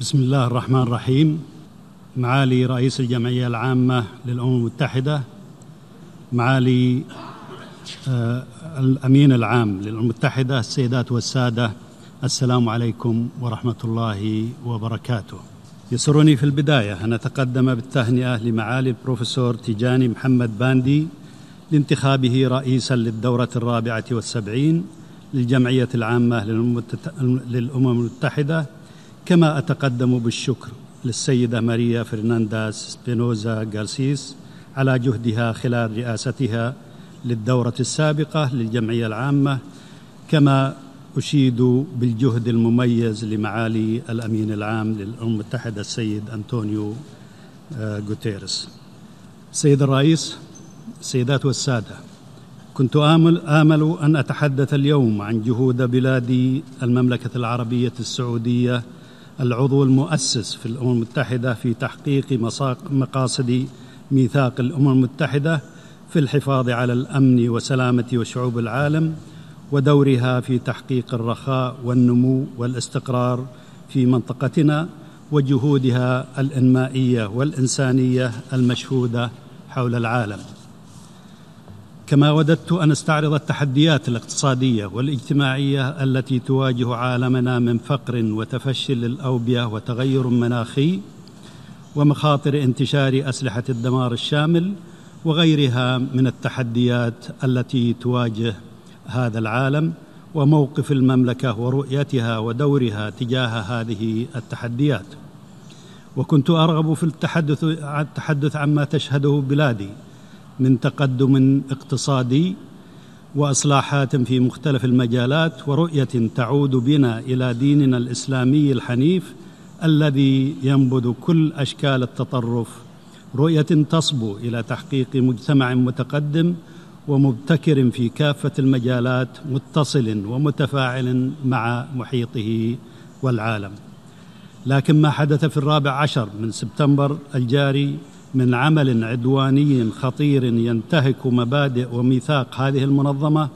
بسم الله الرحمن الرحيم معالي رئيس الجمعيه العامه للامم المتحده معالي الامين العام للامم المتحده السيدات والساده السلام عليكم ورحمه الله وبركاته يسرني في البدايه ان اتقدم بالتهنئه لمعالي البروفيسور تيجاني محمد باندي لانتخابه رئيسا للدوره الرابعه والسبعين للجمعيه العامه للامم المتحده كما أتقدم بالشكر للسيدة ماريا فرنانداس سبينوزا غارسيس على جهدها خلال رئاستها للدورة السابقة للجمعية العامة كما أشيد بالجهد المميز لمعالي الأمين العام للأمم المتحدة السيد أنطونيو غوتيرس سيد الرئيس السيدات والسادة كنت آمل, آمل أن أتحدث اليوم عن جهود بلاد المملكة العربية السعودية العضو المؤسس في الأمم المتحدة في تحقيق مقاصد ميثاق الأمم المتحدة في الحفاظ على الأمن وسلامة وشعوب العالم ودورها في تحقيق الرخاء والنمو والاستقرار في منطقتنا وجهودها الإنمائية والإنسانية المشهودة حول العالم. كما وددت أن استعرض التحديات الاقتصادية والاجتماعية التي تواجه عالمنا من فقر وتفشي للاوبئه وتغير مناخي ومخاطر انتشار أسلحة الدمار الشامل وغيرها من التحديات التي تواجه هذا العالم وموقف المملكة ورؤيتها ودورها تجاه هذه التحديات. وكنت أرغب في التحدث التحدث عما تشهده بلادي من تقدم اقتصادي وإصلاحات في مختلف المجالات ورؤية تعود بنا إلى ديننا الإسلامي الحنيف الذي ينبذ كل أشكال التطرف. رؤية تصبو إلى تحقيق مجتمع متقدم ومبتكر في كافة المجالات متصل ومتفاعل مع محيطه والعالم. لكن ما حدث في الرابع عشر من سبتمبر الجاري من عمل عدواني خطير ينتهك مبادئ وميثاق هذه المنظمة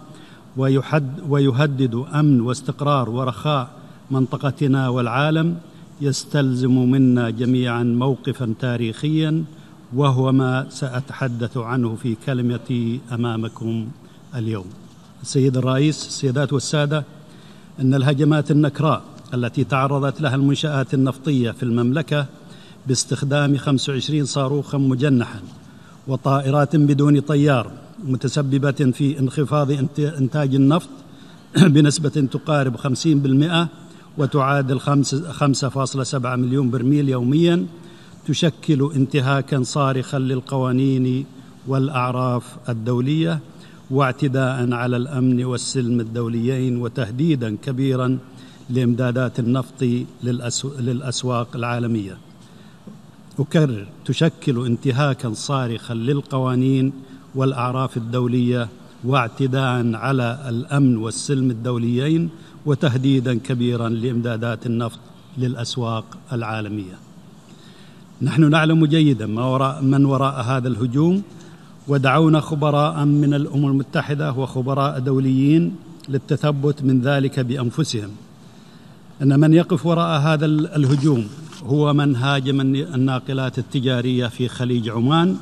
ويحد ويهدد أمن واستقرار ورخاء منطقتنا والعالم يستلزم منا جميعا موقفا تاريخيا وهو ما سأتحدث عنه في كلمتي أمامكم اليوم. السيد الرئيس، السيدات والسادة، إن الهجمات النكراء التي تعرضت لها المنشآت النفطية في المملكة باستخدام 25 صاروخا مجنحا وطائرات بدون طيار متسببة في انخفاض إنتاج النفط بنسبة تقارب 50% وتعادل 5.7 مليون برميل يوميا تشكل انتهاكا صارخا للقوانين والأعراف الدولية واعتداء على الأمن والسلم الدوليين وتهديدا كبيرا لإمدادات النفط للأسواق العالمية. أكرر تشكل انتهاكا صارخا للقوانين والأعراف الدولية واعتداء على الأمن والسلم الدوليين وتهديدا كبيرا لإمدادات النفط للأسواق العالمية. نحن نعلم جيدا ما وراء من وراء هذا الهجوم ودعونا خبراء من الأمم المتحدة وخبراء دوليين للتثبت من ذلك بأنفسهم. أن من يقف وراء هذا الهجوم هو من هاجم الناقلات التجارية في خليج عمان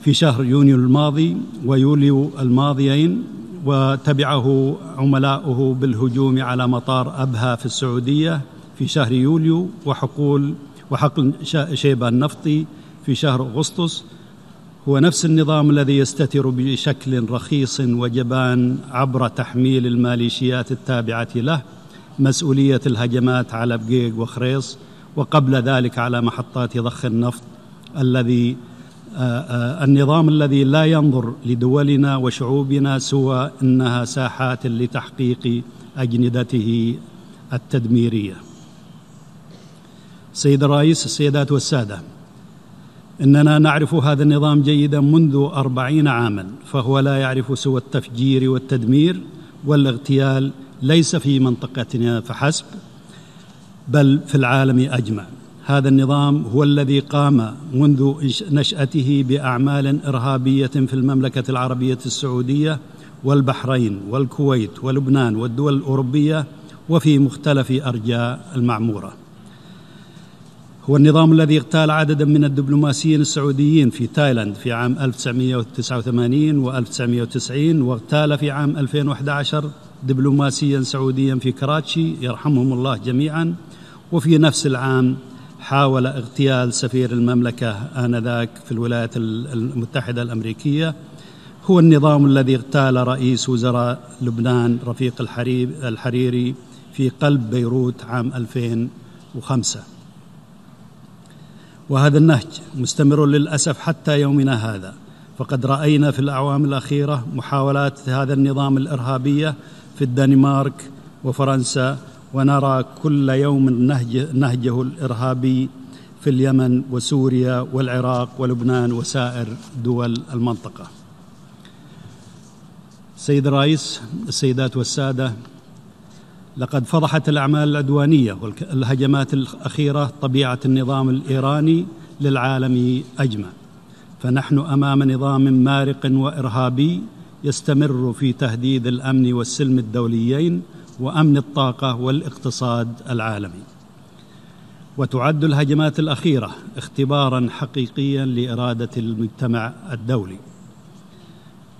في شهر يونيو الماضي ويوليو الماضيين وتبعه عملاؤه بالهجوم على مطار أبها في السعودية في شهر يوليو وحقول وحقل شيبان النفطي في شهر أغسطس. هو نفس النظام الذي يستتر بشكل رخيص وجبان عبر تحميل الماليشيات التابعة له مسؤولية الهجمات على بقيق وخريص وقبل ذلك على محطات ضخ النفط الذي آه، آه، النظام الذي لا ينظر لدولنا وشعوبنا سوى إنها ساحات لتحقيق أجندته التدميرية. سيد الرئيس السيدات والسادة إننا نعرف هذا النظام جيدا منذ أربعين عاما فهو لا يعرف سوى التفجير والتدمير والإغتيال ليس في منطقتنا فحسب بل في العالم أجمع. هذا النظام هو الذي قام منذ نشأته بأعمال إرهابية في المملكة العربية السعودية والبحرين والكويت ولبنان والدول الأوروبية وفي مختلف أرجاء المعمورة. هو النظام الذي اغتال عددا من الدبلوماسيين السعوديين في تايلاند في عام 1989 و 1990 واغتال في عام 2011 دبلوماسيا سعوديا في كراتشي يرحمهم الله جميعا. وفي نفس العام حاول اغتيال سفير المملكة آنذاك في الولايات المتحدة الأمريكية. هو النظام الذي اغتال رئيس وزراء لبنان رفيق الحريري في قلب بيروت عام 2005 وهذا النهج مستمر للأسف حتى يومنا هذا. فقد رأينا في الأعوام الأخيرة محاولات هذا النظام الإرهابية في الدنمارك وفرنسا ونرى كل يوم نهج نهجه الإرهابي في اليمن وسوريا والعراق ولبنان وسائر دول المنطقة. سيد الرئيس السيدات والسادة لقد فضحت الأعمال العدوانية والهجمات الأخيرة طبيعة النظام الإيراني للعالم أجمع فنحن أمام نظام مارق وإرهابي يستمر في تهديد الأمن والسلم الدوليين وأمن الطاقة والاقتصاد العالمي. وتعد الهجمات الأخيرة اختبارا حقيقيا لإرادة المجتمع الدولي.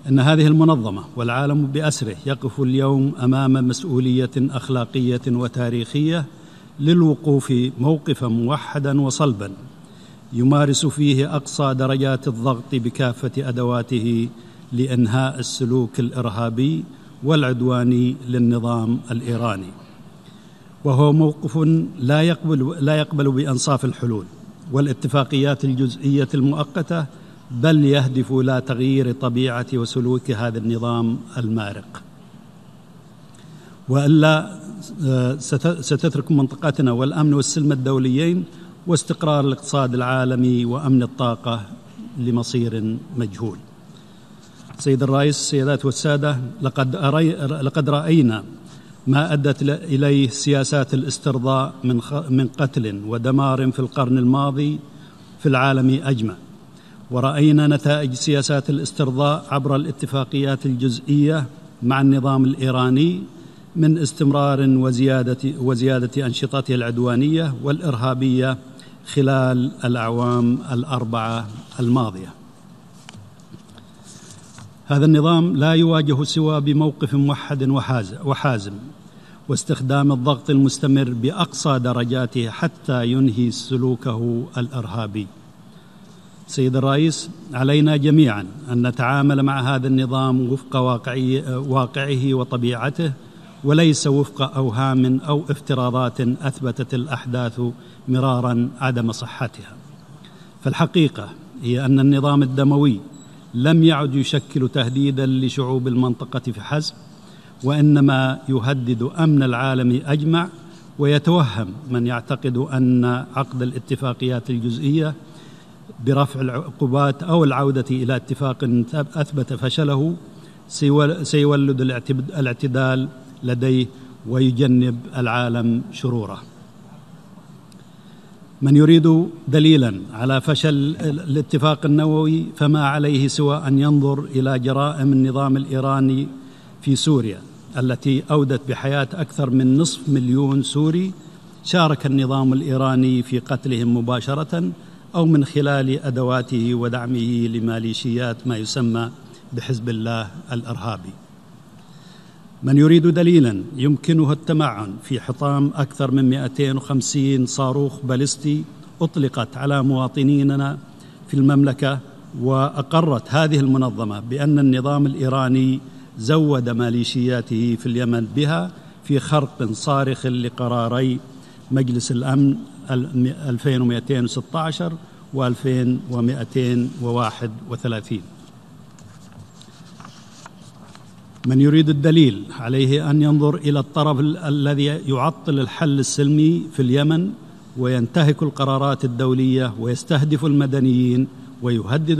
إن هذه المنظمة والعالم بأسره يقف اليوم أمام مسؤولية أخلاقية وتاريخية للوقوف موقفا موحدا وصلبا يمارس فيه أقصى درجات الضغط بكافة أدواته لإنهاء السلوك الإرهابي والعدواني للنظام الإيراني. وهو موقف لا يقبل لا يقبل بأنصاف الحلول والاتفاقيات الجزئية المؤقتة بل يهدف إلى تغيير طبيعة وسلوك هذا النظام المارق. وإلا ستترك منطقتنا والأمن والسلم الدوليين واستقرار الاقتصاد العالمي وأمن الطاقة لمصير مجهول. سيد الرئيس السيدات والسادة لقد, أري لقد رأينا ما أدت إليه سياسات الاسترضاء من, من قتل ودمار في القرن الماضي في العالم أجمع. ورأينا نتائج سياسات الاسترضاء عبر الاتفاقيات الجزئية مع النظام الإيراني من استمرار وزيادة, وزيادة أنشطته العدوانية والإرهابية خلال الأعوام الأربعة الماضية. هذا النظام لا يواجه سوى بموقف موحد وحازم واستخدام الضغط المستمر بأقصى درجاته حتى ينهي سلوكه الإرهابي. سيد الرئيس علينا جميعا أن نتعامل مع هذا النظام وفق واقعه وطبيعته وليس وفق أوهام أو افتراضات أثبتت الأحداث مرارا عدم صحتها. فالحقيقة هي أن النظام الدموي لم يعد يشكل تهديدا لشعوب المنطقة فحسب وإنما يهدد أمن العالم أجمع ويتوهم من يعتقد أن عقد الاتفاقيات الجزئية برفع العقوبات أو العودة إلى اتفاق أثبت فشله سيولد الاعتدال لديه ويجنب العالم شروره. من يريد دليلا على فشل الاتفاق النووي فما عليه سوى أن ينظر إلى جرائم النظام الإيراني في سوريا التي أودت بحياة أكثر من نصف مليون سوري شارك النظام الإيراني في قتلهم مباشرة أو من خلال أدواته ودعمه لماليشيات ما يسمى بحزب الله الإرهابي. من يريد دليلا يمكنه التمعن في حطام أكثر من 250 صاروخ باليستي أطلقت على مواطنيننا في المملكة وأقرت هذه المنظمة بأن النظام الإيراني زود ماليشياته في اليمن بها في خرق صارخ لقراري مجلس الأمن 2216 و 2231 من يريد الدليل عليه أن ينظر إلى الطرف الذي يعطل الحل السلمي في اليمن وينتهك القرارات الدولية ويستهدف المدنيين ويهدد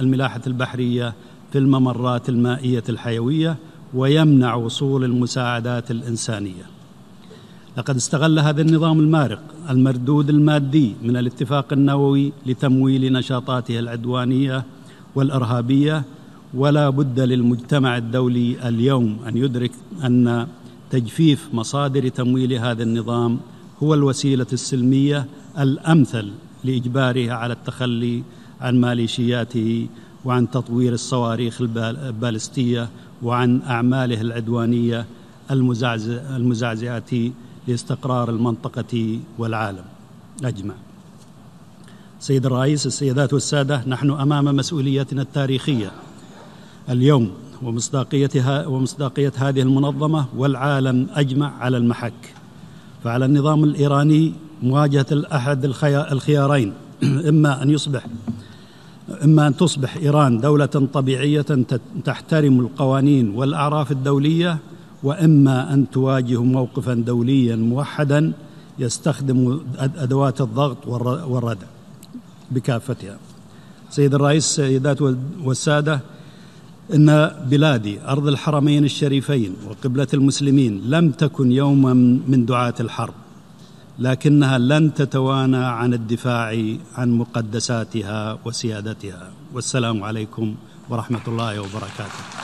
الملاحة البحرية في الممرات المائية الحيوية ويمنع وصول المساعدات الإنسانية. لقد استغل هذا النظام المارق المردود المادي من الاتفاق النووي لتمويل نشاطاته العدوانية والإرهابية ولا بد للمجتمع الدولي اليوم أن يدرك أن تجفيف مصادر تمويل هذا النظام هو الوسيلة السلمية الأمثل لاجباره على التخلي عن ماليشياته وعن تطوير الصواريخ البالستية وعن أعماله العدوانية المزعزعة لاستقرار المنطقة والعالم أجمع. سيد الرئيس السيدات والسادة نحن أمام مسؤوليتنا التاريخية اليوم ومصداقيتها ومصداقية هذه المنظمة والعالم أجمع على المحك. فعلى النظام الإيراني مواجهة احد الخيارين. إما أن يصبح إما أن تصبح إيران دولة طبيعية تحترم القوانين والأعراف الدولية وإما أن تواجه موقفا دوليا موحدا يستخدم أدوات الضغط والردع بكافتها. سيد الرئيس السيدات والسادة إن بلادي أرض الحرمين الشريفين وقبلة المسلمين لم تكن يوما من دعاة الحرب لكنها لن تتوانى عن الدفاع عن مقدساتها وسيادتها. والسلام عليكم ورحمة الله وبركاته.